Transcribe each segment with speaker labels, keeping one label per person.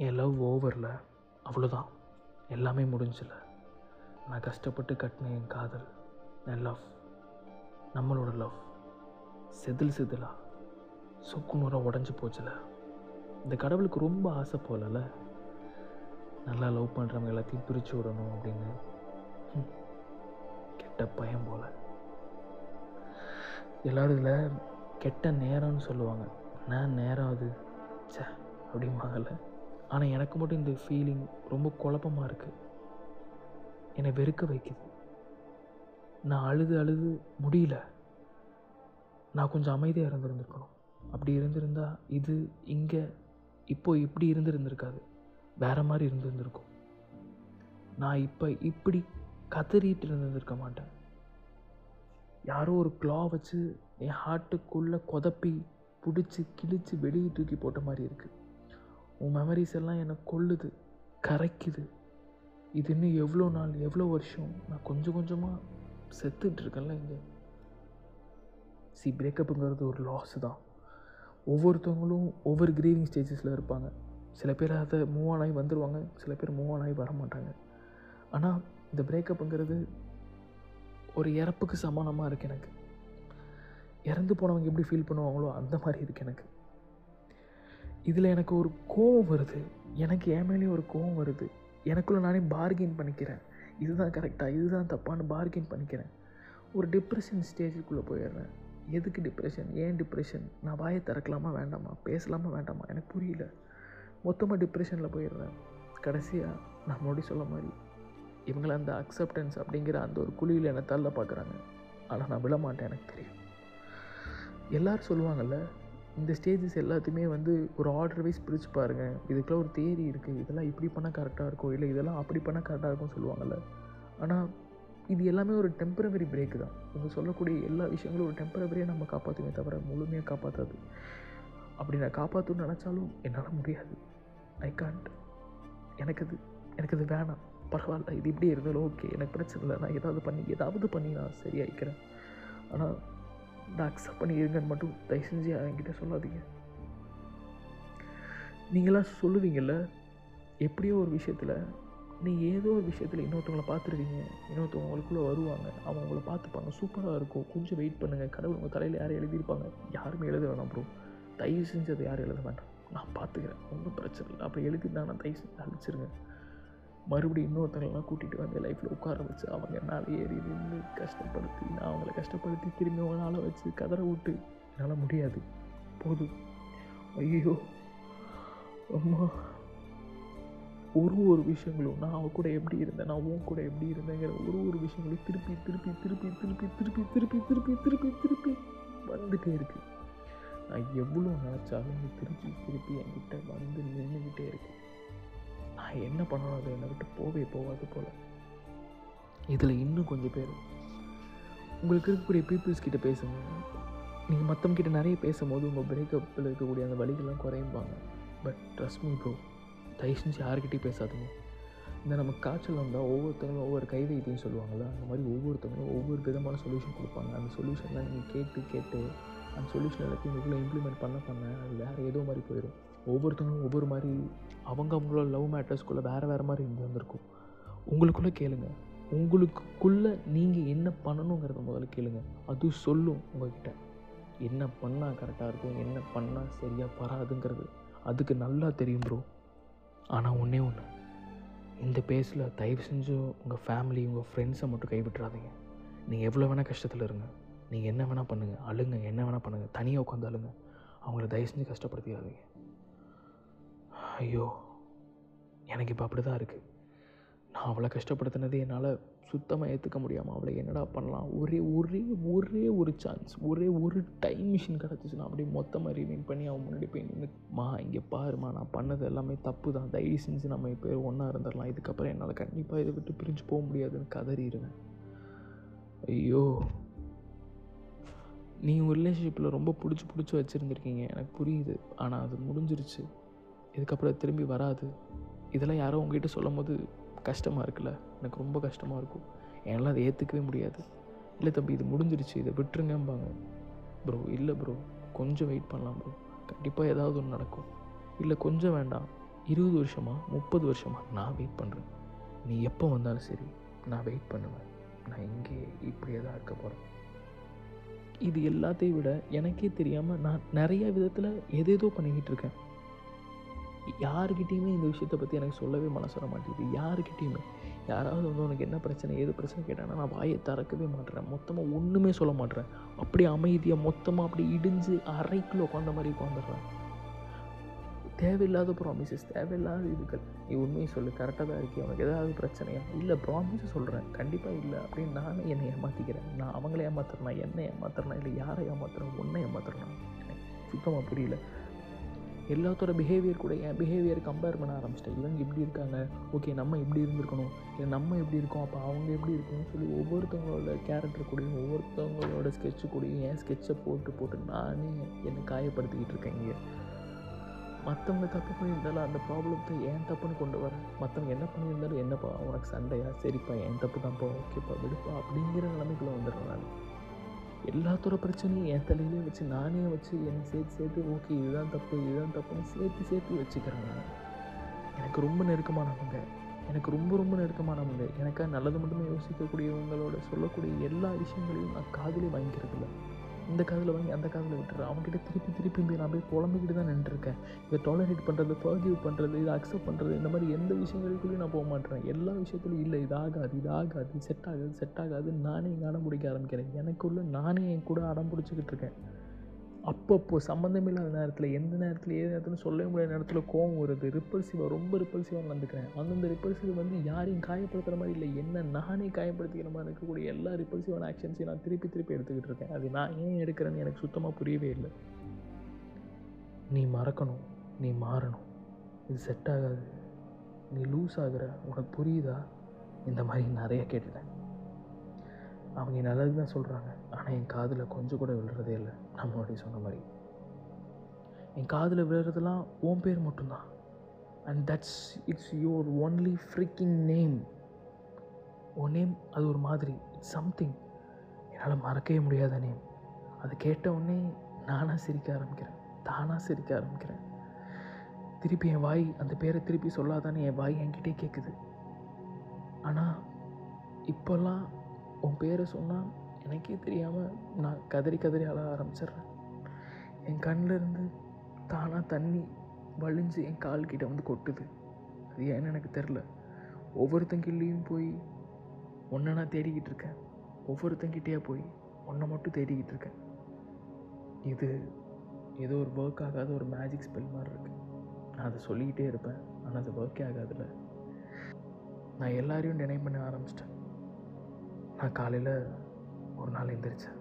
Speaker 1: என் love ஓவரில் அவ்வளோதான் எல்லாமே முடிஞ்சில்ல நான் கஷ்டப்பட்டு கட்டின என் காதல் என் லவ் நம்மளோட லவ் செதில் செதிலா சொக்கு நூறாக உடஞ்சி போச்சுல. இந்த கடவுளுக்கு ரொம்ப ஆசை போலல. நல்லா லவ் பண்ணுறவங்க எல்லாத்தையும் பிரித்து விடணும் அப்படின்னு. கெட்ட பயம் போல. எல்லாரும் இதில் கெட்ட நேரம்னு சொல்லுவாங்க. நான் நேரம் அது. சே அப்படிம்பாங்கல்ல. ஆனால் எனக்கு மட்டும் இந்த ஃபீலிங் ரொம்ப குழப்பமாக இருக்குது என்னை வெறுக்க வைக்குது. நான் அழுது அழுது முடியல. நான் கொஞ்சம் அமைதியாக இருந்திருந்துருக்கணும். அப்படி இருந்திருந்தால் இது இங்கே இப்போ இப்படி இருந்திருந்திருக்காது. வேறு மாதிரி இருந்திருந்திருக்கும். நான் இப்போ இப்படி கதறிட்டு இருந்திருக்க மாட்டேன். யாரோ ஒரு க்ளா வச்சு என் ஹார்ட்டுக்குள்ளே கொதப்பி பிடிச்சி கிழிச்சு வெளியே தூக்கி போட்ட மாதிரி இருக்குது உன் மெமரிஸ் எல்லாம் என்னை கொல்லுது கரைக்குது. இது இன்னும் எவ்வளோ நாள் எவ்வளோ வருஷம் நான் கொஞ்சம் கொஞ்சமாக செத்துட்டு இருக்கேன்ல இங்கே. சி பிரேக்கப்புங்கிறது ஒரு லாஸ் தான். ஒவ்வொருத்தவங்களும் ஒவ்வொரு கிரீவிங் ஸ்டேஜஸில் இருப்பாங்க. சில பேர் அதை மூவ் ஆன் ஆகி வந்துடுவாங்க சில பேர் மூவ் ஆன் ஆகி வர மாட்டாங்க. ஆனால் இந்த பிரேக்கப்புங்கிறது ஒரு இறப்புக்கு சமானமாக இருக்குது எனக்கு. இறந்து போனவங்க எப்படி ஃபீல் பண்ணுவாங்களோ அந்த மாதிரி இருக்குது எனக்கு. இதில் எனக்கு ஒரு கோவம் வருது. எனக்கு என் மேலேயும் ஒரு கோவம் வருது. எனக்குள்ளே நானே பார்கெயின் பண்ணிக்கிறேன். இதுதான் கரெக்டாக இதுதான் தப்பான்னு பார்கெயின் பண்ணிக்கிறேன். ஒரு டிப்ரெஷன் ஸ்டேஜுக்குள்ளே போயிடுறேன். எதுக்கு டிப்ரெஷன் ஏன் டிப்ரெஷன் நான் வாயை திறக்கலாமா வேண்டாமா? பேசலாமா வேண்டாமா? எனக்கு புரியல. மொத்தமாக டிப்ரெஷனில் போயிடுறேன். கடைசியாக நான் மறுபடியும் சொல்ல மாதிரி இவங்கள அந்த அக்செப்டன்ஸ் அப்படிங்கிற அந்த ஒரு குழியில் என்னை தள்ள பார்க்குறாங்க ஆனால் நான் விழமாட்டேன் எனக்கு தெரியும். எல்லோரும் சொல்லுவாங்கள்ல இந்த ஸ்டேஜஸ் எல்லாத்தையுமே வந்து ஒரு ஆர்டர் வைஸ் பிரித்து பாருங்கள் இதுக்கெல்லாம் ஒரு தேரி இருக்குது இதெல்லாம் இப்படி பண்ணால் கரெக்டாக இருக்கும்? இல்லை இதெல்லாம் அப்படி பண்ணால் கரெக்டாக இருக்கும்னு சொல்லுவாங்கள்ல ஆனால் இது எல்லாமே ஒரு டெம்பரவரி பிரேக்கு தான். இவங்க சொல்லக்கூடிய எல்லா விஷயங்களும் ஒரு டெம்பரவரியாக நம்ம காப்பாற்றுமே தவிர முழுமையாக காப்பாற்றாது அப்படி நான் காப்பாற்றணும்னு நினச்சாலும் என்னால் முடியாது. ஐ காண்ட் எனக்கு அது எனக்கு அது வேணாம். பரவாயில்ல. இது இப்படி இருந்தாலும் ஓகே எனக்கு பிரச்சனை இல்லை. நான் ஏதாவது பண்ணி ஏதாவது பண்ணி நான் சரியாயிக்கிறேன். ஆனால் நான் அக்செப்ட் பண்ணி மட்டும் தயவு செஞ்சு என்கிட்ட சொல்லாதீங்க. நீங்களாம் சொல்லுவீங்கள்ல எப்படியோ ஒரு விஷயத்தில் நீ ஏதோ ஒரு விஷயத்தில் இன்னொருத்தவங்களை பார்த்துருவீங்க இன்னொருத்தவங்க உங்களுக்குள்ளே வருவாங்க அவங்க உங்களை பார்த்துப்பாங்க சூப்பராக இருக்கும். கொஞ்சம் வெயிட் பண்ணுங்கள் கடவுள் உங்கள் தலையில் யாரும் எழுதியிருப்பாங்க? யாருமே எழுத வேணாம் ப்ரோ தயவு செஞ்சு அதை யாரும் எழுத வேண்டாம். நான் பார்த்துக்கிறேன். ஒன்றும் பிரச்சனை இல்லை. அப்படி எழுதிட்டாங்கன்னா தயவு செஞ்சு அழிச்சிருங்க. மறுபடியும் இன்னொருத்தங்களாம் கூட்டிகிட்டு வந்து லைஃப்பில் உட்கார வச்சு அவங்க மேலே ஏறி நின்று கஷ்டப்படுத்தி நான் அவங்கள கஷ்டப்படுத்தி திரும்பி அவங்களால வச்சு கதற விட்டு என்னால் முடியாது. போதும். ஐயோ அம்மா. ஒரு ஒரு விஷயங்களும் நான் அவ கூட எப்படி இருந்தேன் நான் உன் கூட எப்படி இருந்தேங்கிற ஒரு ஒரு விஷயங்களும் திருப்பி திருப்பி திருப்பி திருப்பி திருப்பி திருப்பி திருப்பி திருப்பி திருப்பி வந்துகிட்டே இருக்குது நான் எவ்வளோ நினச்சாலும் திருப்பி திருப்பி என்கிட்ட வந்து நின்றுக்கிட்டே இருக்கு. நான் என்ன பண்ணணும் அது என்னை விட்டு போவே போகாது போல். இதில் இன்னும் கொஞ்சம் பேர். உங்களுக்கு இருக்கக்கூடிய பீப்புள்ஸ் கிட்ட பேசுங்க. நீங்கள் மற்றவங்கிட்ட நிறைய பேசும்போது உங்கள் பிரேக்கப்பில் இருக்கக்கூடிய அந்த வழிகள்லாம் குறையும்பாங்க. பட் ட்ரஸ்ட் மீ ப்ரோ தயவு செஞ்சு யாருக்கிட்டையும் பேசாதீங்க. இந்த நம்ம காய்ச்சல் வந்தால் ஒவ்வொருத்தவங்களும் ஒவ்வொரு கை வைத்தியம் சொல்லுவாங்கள்ல அந்த மாதிரி ஒவ்வொருத்தவங்களும் ஒவ்வொரு விதமான சொல்யூஷன் கொடுப்பாங்க. அந்த சொல்யூஷன்லாம் நீங்கள் கேட்டு கேட்டு அந்த சொல்யூஷன் எல்லாத்தையும் உங்களுக்குள்ளே இம்ப்ளிமெண்ட் பண்ண பண்ண அது வேறு ஏதோ மாதிரி போயிடும் ஒவ்வொருத்தவங்களும் ஒவ்வொரு மாதிரி அவங்க அவங்களோட லவ் மேட்டர்ஸ்குள்ளே வேறு வேறு மாதிரி இருந்து வந்திருக்கும். உங்களுக்குள்ளே கேளுங்க. உங்களுக்குள்ளே நீங்கள் என்ன பண்ணணுங்கிறத முதல்ல கேளுங்க. அது சொல்லும் உங்ககிட்ட. என்ன பண்ணால் கரெக்டாக இருக்கும் என்ன பண்ணால் சரியாக வராதுங்கிறது அதுக்கு நல்லா தெரியும் ப்ரோ ஆனால் ஒன்றே ஒன்று இந்த பேஸில் தயவு செஞ்சு உங்கள் ஃபேமிலி உங்கள் ஃப்ரெண்ட்ஸை மட்டும் கைவிட்டுறாதீங்க. நீங்கள் எவ்வளோ வேணால் கஷ்டத்தில் இருங்க. நீங்கள் என்ன வேணால் பண்ணுங்கள் அழுங்க. என்ன வேணால் பண்ணுங்கள் தனியாக உட்காந்து அழுங்க. அவங்கள தயவு செஞ்சு கஷ்டப்படுத்திடாதீங்க. ஐயோ எனக்கு இப்போ அப்படி தான் இருக்குது நான் அவளை கஷ்டப்படுத்தினது என்னால் சுத்தமாக ஏற்றுக்க முடியாமல் அவளை என்னடா பண்ணலாம்? ஒரே ஒரே ஒரே ஒரு சான்ஸ் ஒரே ஒரு டைம் மிஷின் கிடச்சிச்சுன்னா அப்படியே மொத்தமாக ரீவைன் பண்ணி அவன் முன்னாடி போய் நின்று மா இங்கே பாருமா நான் பண்ணது எல்லாமே தப்பு தான் தயவு செஞ்சு நம்ம இப்போ ஒன்றா இருந்துடலாம். இதுக்கப்புறம் என்னால் கண்டிப்பாக இதை விட்டு பிரிஞ்சு போக முடியாதுன்னு கதறிடுவேன். ஐயோ. நீங்கள் ரிலேஷன்ஷிப்பில் ரொம்ப பிடிச்சி பிடிச்சி வச்சுருந்துருக்கீங்க. எனக்கு புரியுது. ஆனால் அது முடிஞ்சிருச்சு. இதுக்கப்புறம் திரும்பி வராது. இதெல்லாம் யாரோ உங்ககிட்ட சொல்லும் போது கஷ்டமாக இருக்குல்ல? எனக்கு ரொம்ப கஷ்டமாக இருக்கும். என்னால் அதை ஏற்றுக்கவே முடியாது. இல்லை தம்பி இது முடிஞ்சிருச்சு. இதை விட்டுருங்கம்பாங்க. ப்ரோ இல்லை ப்ரோ. கொஞ்சம் வெயிட் பண்ணலாம் ப்ரோ. கண்டிப்பாக ஏதாவது ஒன்று நடக்கும். இல்லை கொஞ்சம் வேண்டாம். இருபது வருஷமா? முப்பது வருஷமாக நான் வெயிட் பண்ணுறேன் நீ எப்போ வந்தாலும் சரி நான் வெயிட் பண்ணுவேன். நான் இங்கே இப்படியே தான் இருக்க போகிறேன் இது எல்லாத்தையும் விட எனக்கே தெரியாமல் நான் நிறைய விதத்தில் எதேதோ பண்ணிக்கிட்டு இருக்கேன். யாருக்கிட்டேயுமே இந்த விஷயத்தை பற்றி எனக்கு சொல்லவே மனசு வர மாட்டேங்குது. யாருக்கிட்டேயுமே. யாராவது வந்து உனக்கு என்ன பிரச்சனை ஏது பிரச்சனை கேட்டாங்கன்னா நான் வாயை திறக்கவே மாட்டேறேன் மொத்தமாக ஒன்றுமே சொல்ல மாட்டேறேன் அப்படியே அமைதியாக மொத்தமாக அப்படி இடிஞ்சு அரைக்குள்ள உட்காந்த மாதிரி உட்காந்துடுறேன் தேவையில்லாத ப்ராமிசஸ் தேவையில்லாத இதுகள். நீ உண்மையை சொல்லு கரெக்டாக தான் இருக்கே உனக்கு ஏதாவது பிரச்சனையா? இல்லை ப்ராமிஸ் சொல்கிறேன் கண்டிப்பாக இல்லை அப்படின்னு நானே என்னை ஏமாற்றிக்கிறேன் நான் அவங்கள ஏமாத்துறேனா என்னை ஏமாத்துறேனா இல்லை யாரை ஏமாத்துறேன் உன்னை ஏமாத்துறேனா? எனக்கு சுத்தமாக புரியல. எல்லாத்தோட பிஹேவியர் கூட என் பிஹேவியர் கம்பேர் பண்ண ஆரம்பிச்சிட்டேன். இவங்க இப்படி இருக்காங்க. ஓகே நம்ம இப்படி இருந்திருக்கணும். இல்லை நம்ம எப்படி இருக்கோம். அப்போ அவங்க எப்படி இருக்கணும்னு சொல்லி ஒவ்வொருத்தவங்களோட கேரக்டர் கூடயும் ஒவ்வொருத்தவங்களோட ஸ்கெட்சு கூடயும் என் ஸ்கெட்சை போட்டு போட்டு நானே என்னை காயப்படுத்திக்கிட்டு இருக்கேன் இங்கே. மற்றவங்க தப்பு பண்ணியிருந்தாலும் அந்த ப்ராப்ளத்தை ஏன் தப்புன்னு கொண்டு வரேன் மற்றவங்க என்ன பண்ணியிருந்தாலும் என்னப்பா உனக்கு சண்டையா? சரிப்பா என் தப்பு தான்ப்பா ஓகேப்பா விடுப்பா அப்படிங்கிற நிலைமைக்குள்ளே வந்துடுறேன் நான். எல்லாத்தோட பிரச்சனையும் என் தலையிலே வச்சு நானே வச்சு என்னை சேர்த்து சேர்த்து ஓகே இதுதான் தப்பு இதுதான் தப்புன்னு சேர்த்து சேர்த்து வச்சுக்கிறேன் நான். எனக்கு ரொம்ப நெருக்கமானவங்க. எனக்கு ரொம்ப ரொம்ப நெருக்கமானவங்க. எனக்காக நல்லது மட்டுமே யோசிக்கக்கூடியவங்களோட சொல்லக்கூடிய எல்லா விஷயங்களையும் நான் காதிலே வாங்கிக்கிறதில்ல. இந்த காதில் வாங்கி அந்த காதில் விட்டுறேன் அவங்ககிட்ட திருப்பி திருப்பி போய் நான் போய் குழம்பிக்கிட்டு தான் நின்றுருக்கேன். இதை டாலரேட் பண்ணுறது ஃபர்கிவ் பண்ணுறது இதை அக்செப்ட் பண்ணுறது இந்த மாதிரி எந்த விஷயங்களுக்குள்ளேயும் நான் போக மாட்டேறேன் எல்லா விஷயத்துலையும் இல்லை இது ஆகாது இது ஆகாது செட் ஆகாது செட் ஆகாது நானே இங்கே அடம் பிடிக்க ஆரம்பிக்கிறேன். எனக்குள்ளே நானே என் கூட அடம் பிடிச்சிக்கிட்டு இருக்கேன். அப்பப்போ சம்மந்தம் இல்லாத நேரத்தில் எந்த நேரத்தில் ஏது நேரத்தில் சொல்லவே முடியாத நேரத்தில் கோவம் வருது. ரிப்பல்சிவாக ரொம்ப ரிப்பல்சிவாக நடந்துக்கிறேன் அந்தந்த ரிப்பல்சிவ் வந்து யாரையும் காயப்படுத்துகிற மாதிரி இல்லை. என்ன நானே காயப்படுத்திக்கிற மாதிரி இருக்கக்கூடிய எல்லா ரிப்பல்சிவான ஆக்ஷன்ஸையும் நான் திருப்பி திருப்பி எடுத்துக்கிட்டு இருக்கேன். அது நான் ஏன் எடுக்கிறேன்னு எனக்கு சுத்தமாக புரியவே இல்லை. நீ மறக்கணும். நீ மாறணும். இது செட் ஆகாது. நீ லூஸ் ஆகுற. உனக்கு புரியுதா? இந்த மாதிரி நிறைய கேட்டுட்டேன். அவங்க நல்லது தான் சொல்கிறாங்க ஆனால் என் காதில் கொஞ்சம் கூட விழுறதே இல்லை. நான் முன்னாடி சொன்ன மாதிரி. என் காதில் விழுறதுலாம் உன் பேர் மட்டும்தான். And that's it's your only freaking name உன் நேம் அது ஒரு மாதிரி இட்ஸ் சம்திங் என்னால் மறக்கவே முடியாத நேம் அது கேட்டவுடனே நானாக சிரிக்க ஆரம்பிக்கிறேன். தானாக சிரிக்க ஆரம்பிக்கிறேன். திருப்பி என் வாய் அந்த பேரை திருப்பி சொல்லாதானே என் வாய் என்கிட்டே கேட்குது ஆனால் இப்போல்லாம் உன் பேரை சொன்னால் எனக்கே தெரியாமல் நான் கதறி கதறி அழ ஆரம்பிச்சிடுறேன். என் கண்ணில் இருந்து தானாக தண்ணி வழிஞ்சு என் கால்கிட்ட வந்து கொட்டுது. அது ஏன்னு எனக்கு தெரில ஒவ்வொருத்தங்கிட்லேயும் போய் ஒன்றை நான் தேடிக்கிட்டு இருக்கேன். ஒவ்வொருத்தங்கிட்டேயே போய் ஒன்றை மட்டும் தேடிக்கிட்டு இருக்கேன். இது ஏதோ ஒரு ஒர்க் ஆகாத ஒரு மேஜிக் ஸ்பெல் மாதிரி இருக்குது நான் அதை சொல்லிக்கிட்டே இருப்பேன். ஆனால் அது ஒர்க்கே ஆகாதில்ல. நான் எல்லாரையும் நினைவு பண்ண ஆரம்பிச்சிட்டேன். நான் காலையில் ஒரு நாள் எழுந்திரிச்சேன்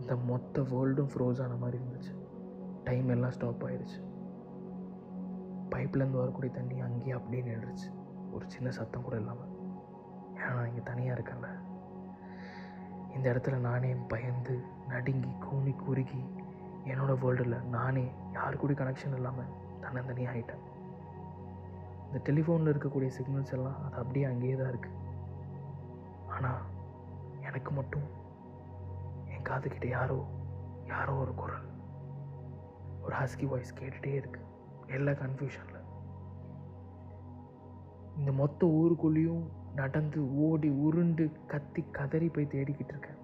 Speaker 1: இந்த மொத்த வேர்ல்டும் ஃப்ரோஸ் ஆன மாதிரி இருந்துச்சு. டைம் எல்லாம் ஸ்டாப் ஆயிடுச்சு பைப்லேருந்து வரக்கூடிய தண்ணி அங்கேயே அப்படியே நின்றுச்சு. ஒரு சின்ன சத்தம் கூட இல்லாமல் ஏன்னா நான் இங்கே தனியாக இருக்கேன்ல. இந்த இடத்துல நானே பயந்து நடுங்கி கூனி குறுகி என்னோடய வேர்ல்டில் நானே யாரு கூட கனெக்ஷன் இல்லாமல் தன்னந்தனியாக ஆகிட்டேன் இந்த டெலிஃபோனில் இருக்கக்கூடிய சிக்னல்ஸ் எல்லாம் அது அப்படியே அங்கேயே தான் இருக்குது ஆனால் எனக்கு மட்டும். என் காதுகிட்ட யாரோ யாரோ ஒரு குரல். ஒரு ஹஸ்கி வாய்ஸ் கேட்டுகிட்டே இருக்கு. எல்லா கன்ஃபியூஷனில் இந்த மொத்த ஊருக்குள்ளேயும் நடந்து ஓடி உருண்டு கத்தி கதறி போய் தேடிக்கிட்டு இருக்கேன்.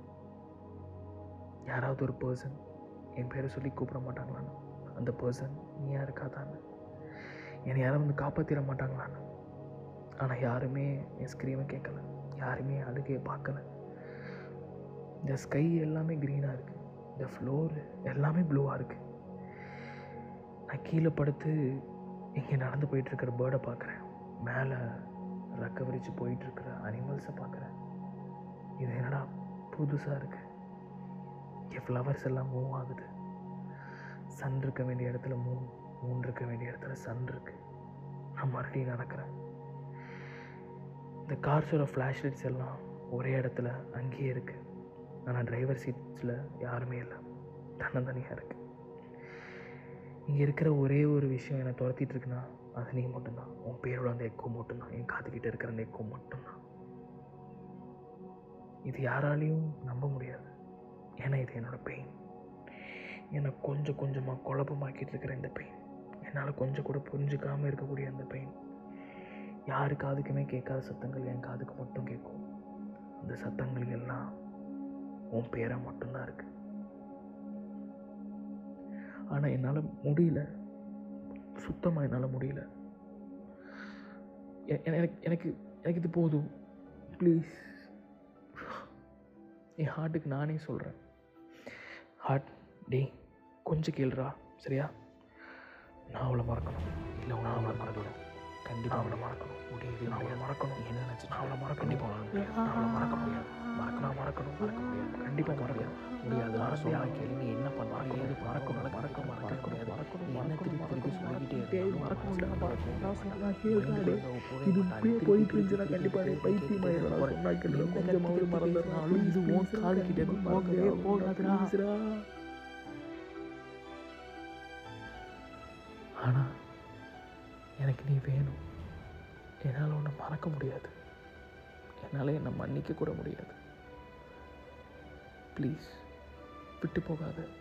Speaker 1: யாராவது ஒரு பர்சன் என் பேரை சொல்லி கூப்பிட மாட்டாங்களான்னு. அந்த பர்சன் நீயா இருக்காதான்னு. என்னை யாரும் வந்து காப்பாற்றிட மாட்டாங்களான்னு. ஆனால் யாருமே என் ஸ்க்ரீமை கேட்கல யாருமே அழுகையை பார்க்கல. இந்த ஸ்கை எல்லாமே க்ரீனாக இருக்குது இந்த ஃப்ளோர் எல்லாமே ப்ளூவாக இருக்குது நான் கீழே படுத்து இங்கே நடந்து போயிட்டுருக்கிற பேர்டை பார்க்குறேன் மேலே ரெக்க விரித்து போயிட்டுருக்கிற அனிமல்ஸை பார்க்குறேன் இது என்னடா புதுசாக இருக்குது இங்கே ஃப்ளவர்ஸ் எல்லாம் மூவ் ஆகுது. சன் இருக்க வேண்டிய இடத்துல மூன் மூன் இருக்க வேண்டிய இடத்துல சன் இருக்குது நான் மறுபடியும் நடக்கிறேன். இந்த கார்ஸோட ஃப்ளாஷ் லைட்ஸ் எல்லாம் ஒரே இடத்துல அங்கேயே இருக்குது ஆனால் டிரைவர் சீட்ஸில் யாருமே இல்லை. தன்னந்தனியாக இருக்குது இங்கே இருக்கிற ஒரே ஒரு விஷயம் என்னை துரத்திட்டு இருக்குன்னா அது நீ மட்டும்தான். உன் பேரோட அந்த எக்கோ மட்டும்தான். என் காதுகிட்ட இருக்கிற அந்த எக்கோ மட்டும்தான். இது யாராலையும் நம்ப முடியாது. ஏன்னா இது என்னோடய பெயின் என்னை கொஞ்சம் கொஞ்சமாக குழப்பமாக்கிட்டு இருக்கிற இந்த பெயின் என்னால் கொஞ்சம் கூட புரிஞ்சுக்காமல் இருக்கக்கூடிய அந்த பெயின் யாரு காதுக்குமே கேட்காத சத்தங்கள் என் காதுக்கு மட்டும் கேட்கும். அந்த சத்தங்கள் எல்லாம் உன் பேராக மட்டும்தான் இருக்கு. ஆனால் என்னால் முடியல. சுத்தமாக என்னால் முடியல. எனக்கு எனக்கு எனக்கு இது போதும். ப்ளீஸ் என் ஹார்ட்டுக்கு நானே சொல்கிறேன் ஹார்ட் டேய் கொஞ்சம் கேளுடா சரியா? நான் அவளை மறக்கணும். இல்லை நான் அவளை மறக்கணும் கண்டிப்பாக அவளை மறக்கணும். முடியுது அவளை மறக்கணும். என்ன நினச்சி நான் அவளை மறக்க கண்டிப்பாக நான் அவளை மறக்க முடியாது. மறக்கணும் மறக்க முடியாது கண்டிப்பாக முடியாது நான் சொன்னா கேள்வி நீ என்ன பண்ண ஏது மறக்கணும் மறக்க மறக்க முடியாது மறக்கணும் என்ன திருப்பி திருப்பி சொல்லிக்கிட்டே மறக்க முடியாது இது இப்படியே போயிட்டு இருந்துச்சுன்னா கண்டிப்பாக நீ பைத்தியம் ஆயிடலாம் சொன்னா கேள்வி கொஞ்சமாவது மறந்துடுறாலும் இது உன் காது கிட்ட இருந்து போகவே போகாதுடா ஆனால் எனக்கு நீ வேணும் என்னால் உன்னை மறக்க முடியாது என்னால் என்னை மன்னிக்க கூட முடியாது ப்ளீஸ். விட்டு போகாது.